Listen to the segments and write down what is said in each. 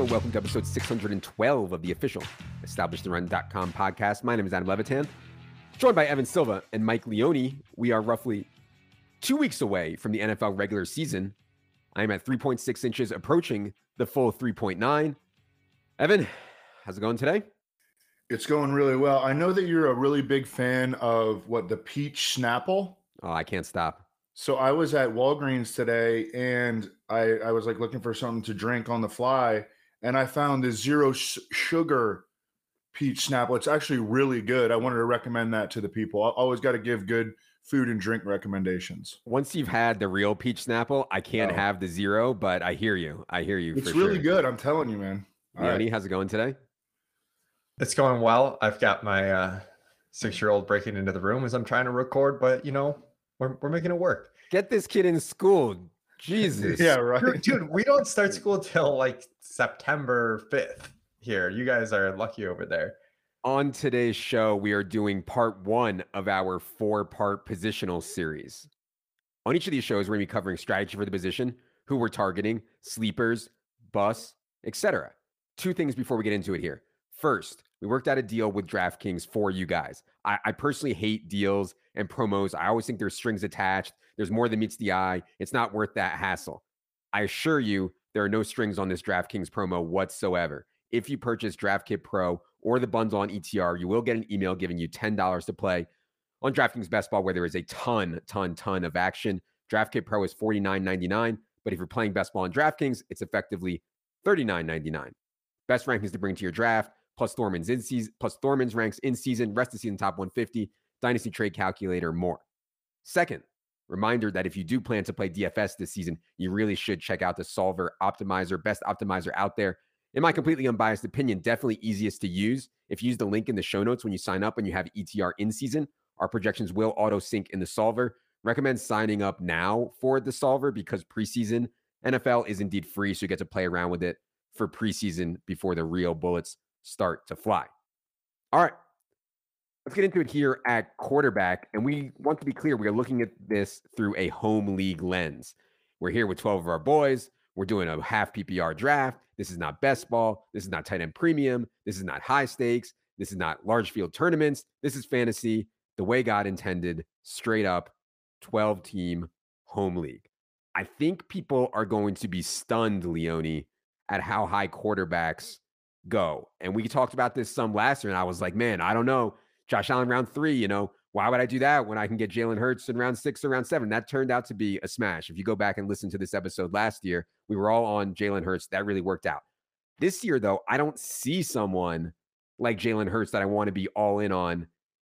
Hello and welcome to episode 612 of the official EstablishTheRun.com podcast. My name is Adam Levitan, joined by Evan Silva and Mike Leone. We are roughly two weeks away from the NFL regular season. I am at 3.6 inches, approaching the full 3.9. Evan, how's it going today? It's going really well. I know that you're a really big fan of what the peach Snapple. Oh, I can't stop. So I was at Walgreens today and I, I was like looking for something to drink on the fly and I found the zero sh- sugar peach Snapple. It's actually really good. I wanted to recommend that to the people. I always got to give good food and drink recommendations. Once you've had the real peach Snapple, I can't oh. have the zero, but I hear you. I hear you. It's really sure. good. I'm telling you, man. Yanni, right. how's it going today? It's going well. I've got my uh, six year old breaking into the room as I'm trying to record, but you know, we're, we're making it work. Get this kid in school. Jesus. yeah, right. Dude, we don't start school till like September 5th here. You guys are lucky over there. On today's show, we are doing part one of our four part positional series. On each of these shows, we're going to be covering strategy for the position, who we're targeting, sleepers, bus, etc. Two things before we get into it here. First, we worked out a deal with DraftKings for you guys. I, I, personally hate deals and promos. I always think there's strings attached. There's more than meets the eye. It's not worth that hassle. I assure you, there are no strings on this DraftKings promo whatsoever. If you purchase DraftKit Pro or the bundle on ETR, you will get an email giving you $10 to play on DraftKings Best Ball, where there is a ton, ton, ton of action. DraftKit Pro is $49.99, but if you're playing Best Ball on DraftKings, it's effectively $39.99. Best rankings to bring to your draft plus Thorman's in season, plus Thorman's ranks in season, rest of season top 150, dynasty trade calculator, more. Second, reminder that if you do plan to play DFS this season, you really should check out the Solver Optimizer, best optimizer out there. In my completely unbiased opinion, definitely easiest to use. If you use the link in the show notes when you sign up and you have ETR in season, our projections will auto sync in the solver. Recommend signing up now for the solver because preseason NFL is indeed free, so you get to play around with it for preseason before the real bullets start to fly. All right. Let's get into it here at quarterback. And we want to be clear we are looking at this through a home league lens. We're here with 12 of our boys. We're doing a half PPR draft. This is not best ball. This is not tight end premium. This is not high stakes. This is not large field tournaments. This is fantasy the way God intended, straight up 12 team home league. I think people are going to be stunned, Leone, at how high quarterbacks go. And we talked about this some last year, and I was like, man, I don't know. Josh Allen round three, you know, why would I do that when I can get Jalen Hurts in round six or round seven? That turned out to be a smash. If you go back and listen to this episode last year, we were all on Jalen Hurts. That really worked out. This year, though, I don't see someone like Jalen Hurts that I want to be all in on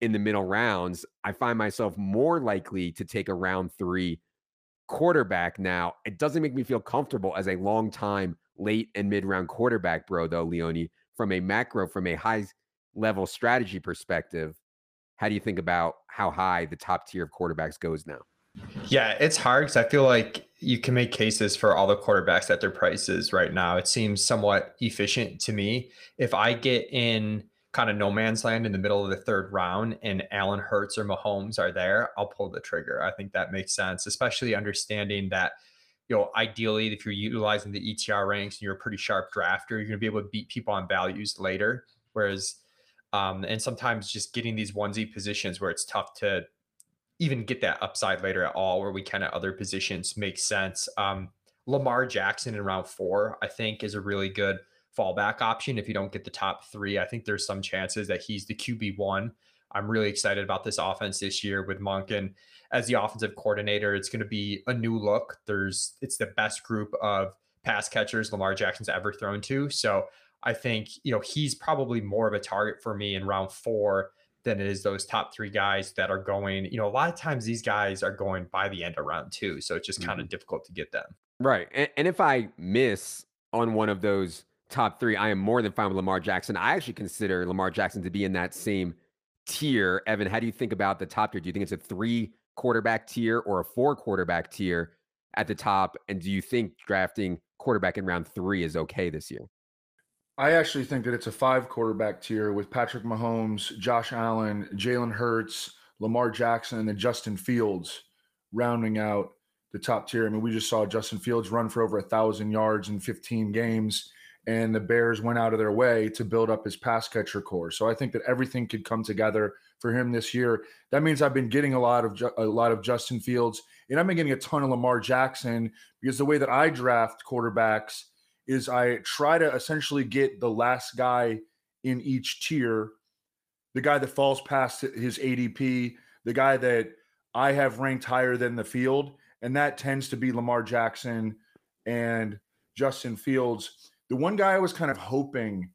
in the middle rounds. I find myself more likely to take a round three quarterback now. It doesn't make me feel comfortable as a long time late and mid round quarterback, bro, though, Leone, from a macro, from a high level strategy perspective, how do you think about how high the top tier of quarterbacks goes now? Yeah, it's hard because I feel like you can make cases for all the quarterbacks at their prices right now. It seems somewhat efficient to me. If I get in kind of no man's land in the middle of the third round and Allen Hurts or Mahomes are there, I'll pull the trigger. I think that makes sense, especially understanding that you know, ideally, if you're utilizing the ETR ranks and you're a pretty sharp drafter, you're going to be able to beat people on values later. Whereas, um, and sometimes just getting these onesie positions where it's tough to even get that upside later at all, where we can at other positions makes sense. Um, Lamar Jackson in round four, I think, is a really good fallback option. If you don't get the top three, I think there's some chances that he's the QB one. I'm really excited about this offense this year with Monken as the offensive coordinator. It's going to be a new look. There's it's the best group of pass catchers Lamar Jackson's ever thrown to. So I think you know he's probably more of a target for me in round four than it is those top three guys that are going. You know, a lot of times these guys are going by the end of round two, so it's just mm-hmm. kind of difficult to get them. Right, and, and if I miss on one of those top three, I am more than fine with Lamar Jackson. I actually consider Lamar Jackson to be in that same tier. Evan, how do you think about the top tier? Do you think it's a three quarterback tier or a four quarterback tier at the top? And do you think drafting quarterback in round three is okay this year? I actually think that it's a five quarterback tier with Patrick Mahomes, Josh Allen, Jalen Hurts, Lamar Jackson, and then Justin Fields rounding out the top tier. I mean, we just saw Justin Fields run for over a thousand yards in 15 games, and the Bears went out of their way to build up his pass catcher core. So I think that everything could come together for him this year. That means I've been getting a lot of a lot of Justin Fields, and I've been getting a ton of Lamar Jackson because the way that I draft quarterbacks is I try to essentially get the last guy in each tier, the guy that falls past his ADP, the guy that I have ranked higher than the field, and that tends to be Lamar Jackson and Justin Fields. The one guy I was kind of hoping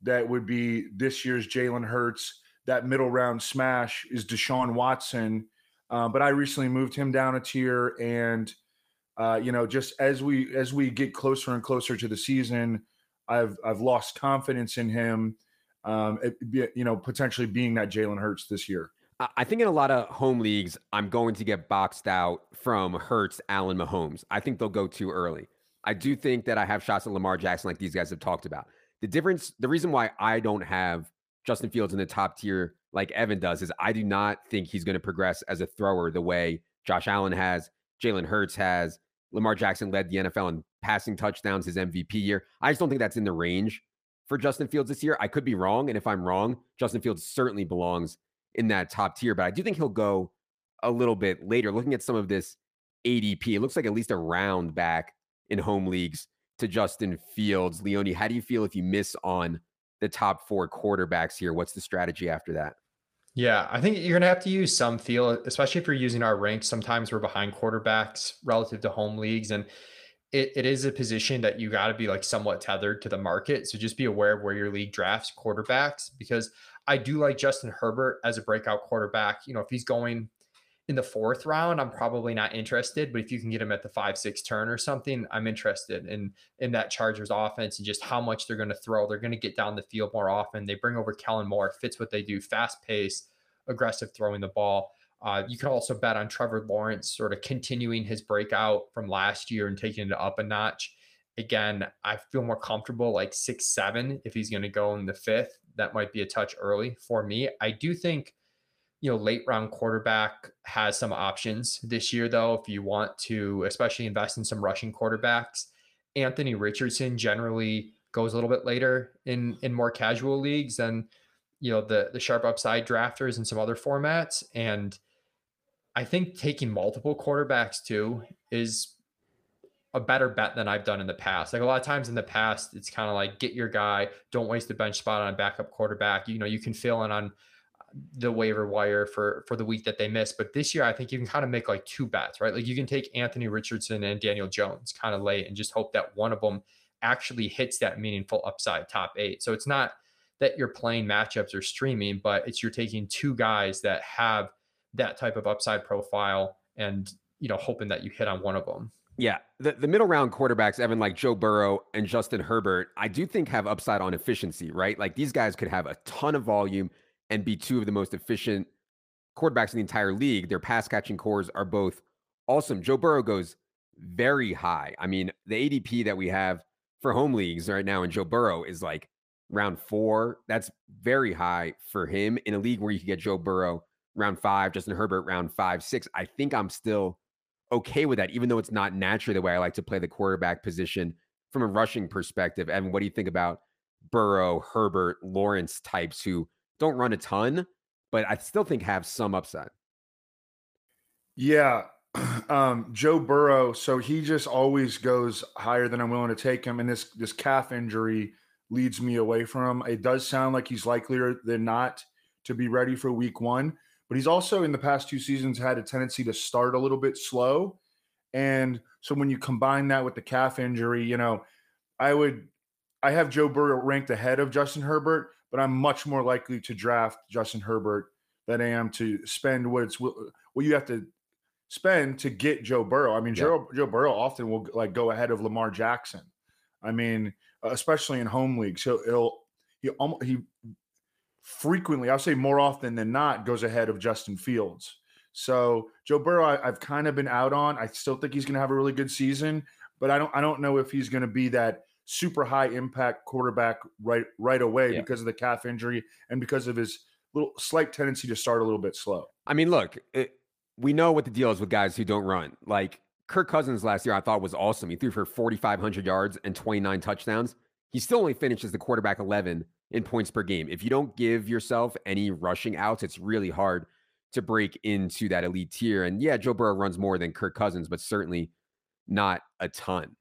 that would be this year's Jalen Hurts, that middle round smash, is Deshaun Watson. Uh, but I recently moved him down a tier, and uh, you know, just as we as we get closer and closer to the season, I've I've lost confidence in him. Um, it, you know, potentially being that Jalen Hurts this year. I think in a lot of home leagues, I'm going to get boxed out from Hurts, Allen, Mahomes. I think they'll go too early. I do think that I have shots at Lamar Jackson, like these guys have talked about. The difference, the reason why I don't have Justin Fields in the top tier like Evan does is I do not think he's going to progress as a thrower the way Josh Allen has, Jalen Hurts has. Lamar Jackson led the NFL in passing touchdowns his MVP year. I just don't think that's in the range for Justin Fields this year. I could be wrong. And if I'm wrong, Justin Fields certainly belongs in that top tier, but I do think he'll go a little bit later. Looking at some of this ADP, it looks like at least a round back in home leagues to Justin Fields. Leone, how do you feel if you miss on the top four quarterbacks here? What's the strategy after that? Yeah, I think you're going to have to use some feel, especially if you're using our ranks. Sometimes we're behind quarterbacks relative to home leagues. And it, it is a position that you got to be like somewhat tethered to the market. So just be aware of where your league drafts quarterbacks because I do like Justin Herbert as a breakout quarterback. You know, if he's going in the fourth round, I'm probably not interested. But if you can get him at the five, six turn or something, I'm interested in in that Chargers offense and just how much they're going to throw. They're going to get down the field more often. They bring over Kellen Moore, fits what they do, fast pace, aggressive throwing the ball. Uh, you can also bet on Trevor Lawrence sort of continuing his breakout from last year and taking it up a notch. Again, I feel more comfortable like six, seven if he's going to go in the fifth that might be a touch early for me. I do think, you know, late round quarterback has some options this year, though, if you want to, especially invest in some rushing quarterbacks. Anthony Richardson generally goes a little bit later in in more casual leagues than you know the the sharp upside drafters and some other formats and i think taking multiple quarterbacks too is a better bet than I've done in the past. Like a lot of times in the past, it's kind of like get your guy, don't waste the bench spot on a backup quarterback. You know, you can fill in on the waiver wire for for the week that they missed. But this year, I think you can kind of make like two bets, right? Like you can take Anthony Richardson and Daniel Jones kind of late and just hope that one of them actually hits that meaningful upside top eight. So it's not that you're playing matchups or streaming, but it's you're taking two guys that have that type of upside profile and you know hoping that you hit on one of them. Yeah, the, the middle round quarterbacks, Evan, like Joe Burrow and Justin Herbert, I do think have upside on efficiency, right? Like these guys could have a ton of volume and be two of the most efficient quarterbacks in the entire league. Their pass catching cores are both awesome. Joe Burrow goes very high. I mean, the ADP that we have for home leagues right now in Joe Burrow is like round four. That's very high for him in a league where you can get Joe Burrow round five, Justin Herbert round five, six. I think I'm still okay with that, even though it's not naturally the way I like to play the quarterback position from a rushing perspective. Evan, what do you think about Burrow, Herbert, Lawrence types who don't run a ton, but I still think have some upside? Yeah. Um, Joe Burrow, so he just always goes higher than I'm willing to take him. And this this calf injury leads me away from him. It does sound like he's likelier than not to be ready for week one but he's also in the past two seasons had a tendency to start a little bit slow. And so when you combine that with the calf injury, you know, I would I have Joe Burrow ranked ahead of Justin Herbert, but I'm much more likely to draft Justin Herbert than I am to spend what it's what you have to spend to get Joe Burrow. I mean, yeah. Joe Joe Burrow often will like go ahead of Lamar Jackson. I mean, especially in home leagues, he'll, he'll he almost he frequently, I'll say more often than not, goes ahead of Justin Fields. So Joe Burrow, I, have kind of been out on. I still think he's going to have a really good season, but I don't I don't know if he's going to be that super high impact quarterback right right away yeah. because of the calf injury and because of his little slight tendency to start a little bit slow. I mean, look, it, we know what the deal is with guys who don't run. Like Kirk Cousins last year I thought was awesome. He threw for 4,500 yards and 29 touchdowns. He still only finishes the quarterback 11 in points per game. If you don't give yourself any rushing outs, it's really hard to break into that elite tier. And yeah, Joe Burrow runs more than Kirk Cousins, but certainly not a ton.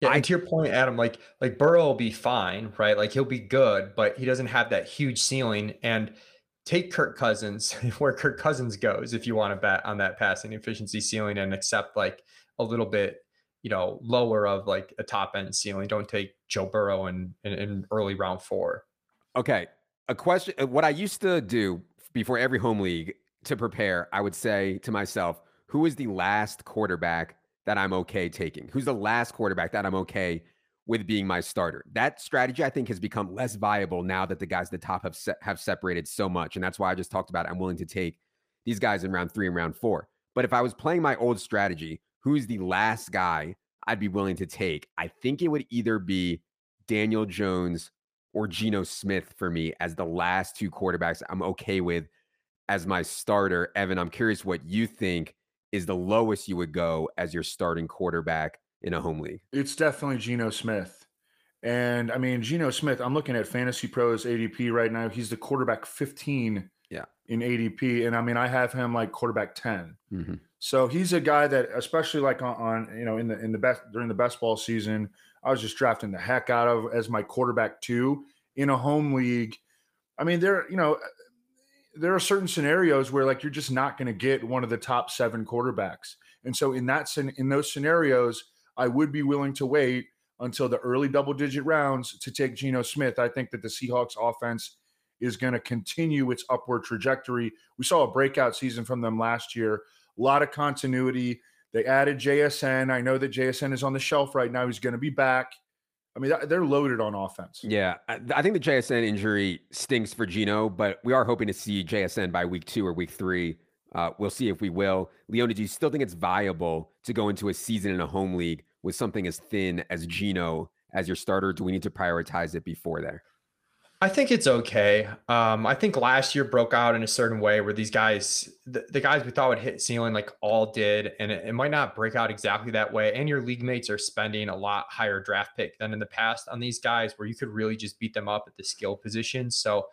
Yeah, and to your point, Adam, like like Burrow will be fine, right? Like he'll be good, but he doesn't have that huge ceiling. And take Kirk Cousins where Kirk Cousins goes if you want to bet on that passing efficiency ceiling and accept like a little bit, you know, lower of like a top end ceiling. Don't take Joe Burrow in, in, in early round four. Okay. A question uh, what I used to do before every home league to prepare, I would say to myself, who is the last quarterback that I'm okay taking? Who's the last quarterback that I'm okay with being my starter? That strategy I think has become less viable now that the guys at the top have se- have separated so much, and that's why I just talked about it. I'm willing to take these guys in round three and round four. But if I was playing my old strategy, who's the last guy I'd be willing to take? I think it would either be Daniel Jones or Geno Smith for me as the last two quarterbacks I'm okay with as my starter. Evan, I'm curious what you think is the lowest you would go as your starting quarterback in a home league? It's definitely Geno Smith. And I mean, Geno Smith, I'm looking at Fantasy Pros ADP right now. He's the quarterback 15 yeah. in ADP. And I mean, I have him like quarterback 10. Mm-hmm. So he's a guy that, especially like on, on, you know, in the in the best during the best ball season, I was just drafting the heck out of as my quarterback two in a home league. I mean, there, you know, there are certain scenarios where like you're just not going to get one of the top seven quarterbacks. And so in that in those scenarios, I would be willing to wait until the early double digit rounds to take Geno Smith. I think that the Seahawks offense is going to continue its upward trajectory. We saw a breakout season from them last year, a lot of continuity. They added JSN. I know that JSN is on the shelf right now. He's going to be back. I mean, they're loaded on offense. Yeah. I think the JSN injury stinks for Geno, but we are hoping to see JSN by week two or week three. Uh, we'll see if we will. Leone, do you still think it's viable to go into a season in a home league with something as thin as Geno as your starter? Do we need to prioritize it before there? I think it's okay. Um, I think last year broke out in a certain way where these guys, the, the guys we thought would hit ceiling, like all did, and it, it, might not break out exactly that way. And your league mates are spending a lot higher draft pick than in the past on these guys, where you could really just beat them up at the skill position. So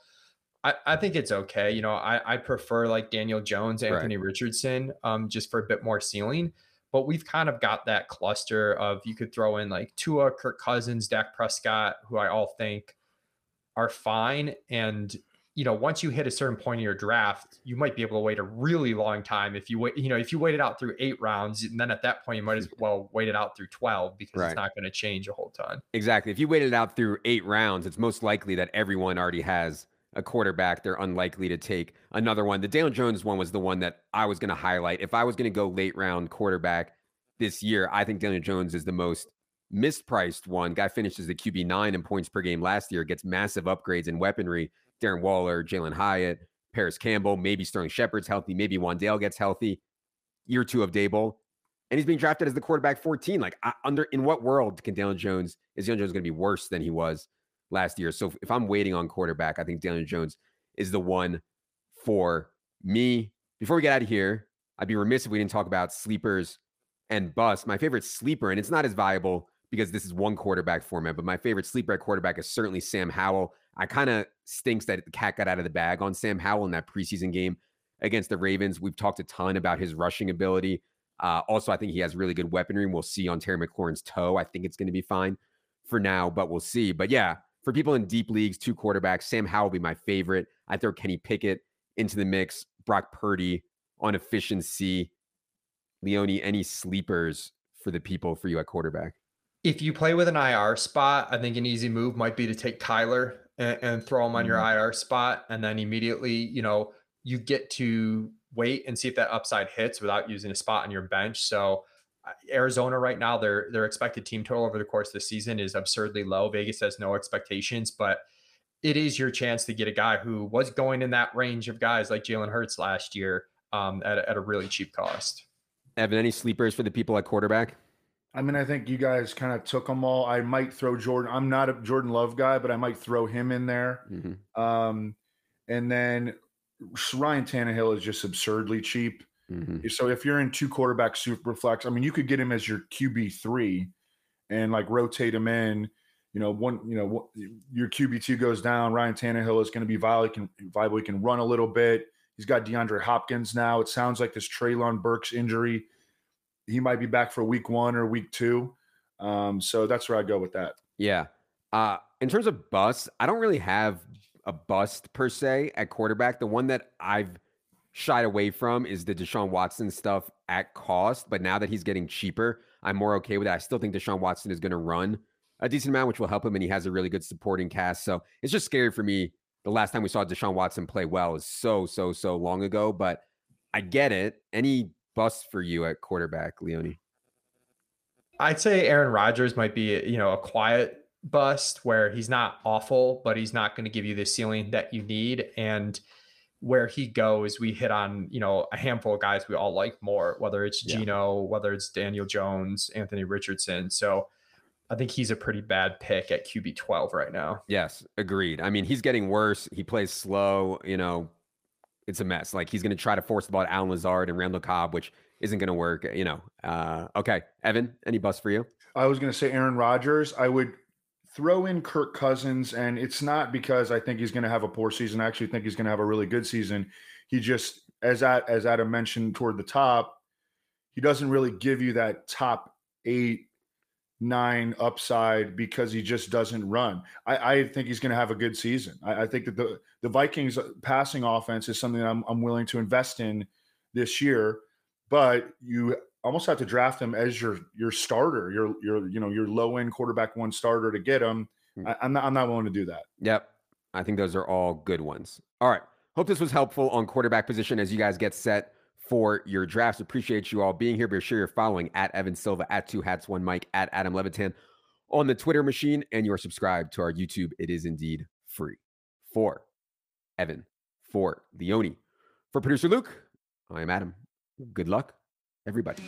I, I think it's okay. You know, I, I prefer like Daniel Jones, Anthony right. Richardson, um, just for a bit more ceiling. But we've kind of got that cluster of you could throw in like Tua, Kirk Cousins, Dak Prescott, who I all think are fine. And you know, once you hit a certain point in your draft, you might be able to wait a really long time. If you wait, you know, if you waited out through eight rounds, and then at that point you might as well wait it out through twelve because right. it's not going to change a whole ton. Exactly. If you waited out through eight rounds, it's most likely that everyone already has a quarterback. They're unlikely to take another one. The Daniel Jones one was the one that I was going to highlight. If I was going to go late round quarterback this year, I think Daniel Jones is the most mispriced one. Guy finishes the QB nine in points per game last year, gets massive upgrades in weaponry. Darren Waller, Jalin Hyatt, Parris Campbell, maybe Sterling Shepard's healthy, maybe Wan'Dale gets healthy. Year two of Daboll, and he's being drafted as the quarterback 14. Like, I, under in what world can Daniel Jones is Daniel Jones going to be worse than he was last year? So if I'm waiting on quarterback, I think Daniel Jones is the one for me. Before we get out of here, I'd be remiss if we didn't talk about sleepers and bust. My favorite sleeper, and it's not as viable because this is one quarterback format, but my favorite sleeper quarterback is certainly Sam Howell. I kind of stinks that the cat got out of the bag on Sam Howell in that preseason game against the Ravens. We've talked a ton about his rushing ability. Uh, also, I think he has really good weaponry, and we'll see on Terry McLaurin's toe. I think it's going to be fine for now, but we'll see. But yeah, for people in deep leagues, two quarterbacks, Sam Howell will be my favorite. I throw Kenny Pickett into the mix, Brock Purdy on efficiency. Leone, any sleepers for the people for you at quarterback? If you play with an IR spot, I think an easy move might be to take Kyler and, and throw him on mm-hmm. your IR spot, and then immediately, you know, you get to wait and see if that upside hits without using a spot on your bench. So uh, Arizona right now, their their expected team total over the course of the season is absurdly low. Vegas has no expectations, but it is your chance to get a guy who was going in that range of guys like Jalen Hurts last year um, at, at a really cheap cost. Evan, any sleepers for the people at quarterback? I mean, I think you guys kind of took them all. I might throw Jordan. I'm not a Jordan Love guy, but I might throw him in there. Mm-hmm. Um, and then Ryan Tannehill is just absurdly cheap. Mm-hmm. So if you're in two quarterback super flex, I mean, you could get him as your QB three, and like rotate him in. You know, one, you know, your QB two goes down. Ryan Tannehill is going to be viable. He can viable. He can run a little bit. He's got DeAndre Hopkins now. It sounds like this Treylon Burks injury, he might be back for week one or week two. Um, so that's where I go with that. Yeah. Uh, in terms of bust, I don't really have a bust per se at quarterback. The one that I've shied away from is the Deshaun Watson stuff at cost. But now that he's getting cheaper, I'm more okay with that. I still think Deshaun Watson is going to run a decent amount, which will help him, and he has a really good supporting cast. So it's just scary for me. The last time we saw Deshaun Watson play well is so, so, so long ago. But I get it. Any bust for you at quarterback, Leone? I'd say Aaron Rodgers might be, you know, a quiet bust where he's not awful, but he's not going to give you the ceiling that you need. And where he goes, we hit on, you know, a handful of guys we all like more, whether it's yeah. Geno, whether it's Daniel Jones, Anthony Richardson. So I think he's a pretty bad pick at QB 12 right now. Yes, agreed. I mean, he's getting worse. He plays slow, you know, it's a mess. Like he's going to try to force the ball to Allen Lazard and Randall Cobb, which isn't going to work, you know. Uh, okay, Evan, any bust for you? I was going to say Aaron Rodgers. I would throw in Kirk Cousins, and it's not because I think he's going to have a poor season. I actually think he's going to have a really good season. He just, as that as Adam mentioned toward the top, he doesn't really give you that top eight, nine upside because he just doesn't run. I, I think he's going to have a good season. I, I, think that the the Vikings passing offense is something I'm, I'm willing to invest in this year, but you almost have to draft him as your your starter, your your you know your low end quarterback one starter to get him. Hmm. I, am not I'm not willing to do that. Yep, I think those are all good ones. All right, hope this was helpful on quarterback position as you guys get set for your drafts. Appreciate you all being here. Be sure you're following at Evan Silva at Two Hats One Mike at Adam Levitan on the Twitter machine, and you're subscribed to our YouTube. It is indeed free. For Evan, for Leone, for producer Luke, I am Adam. Good luck everybody.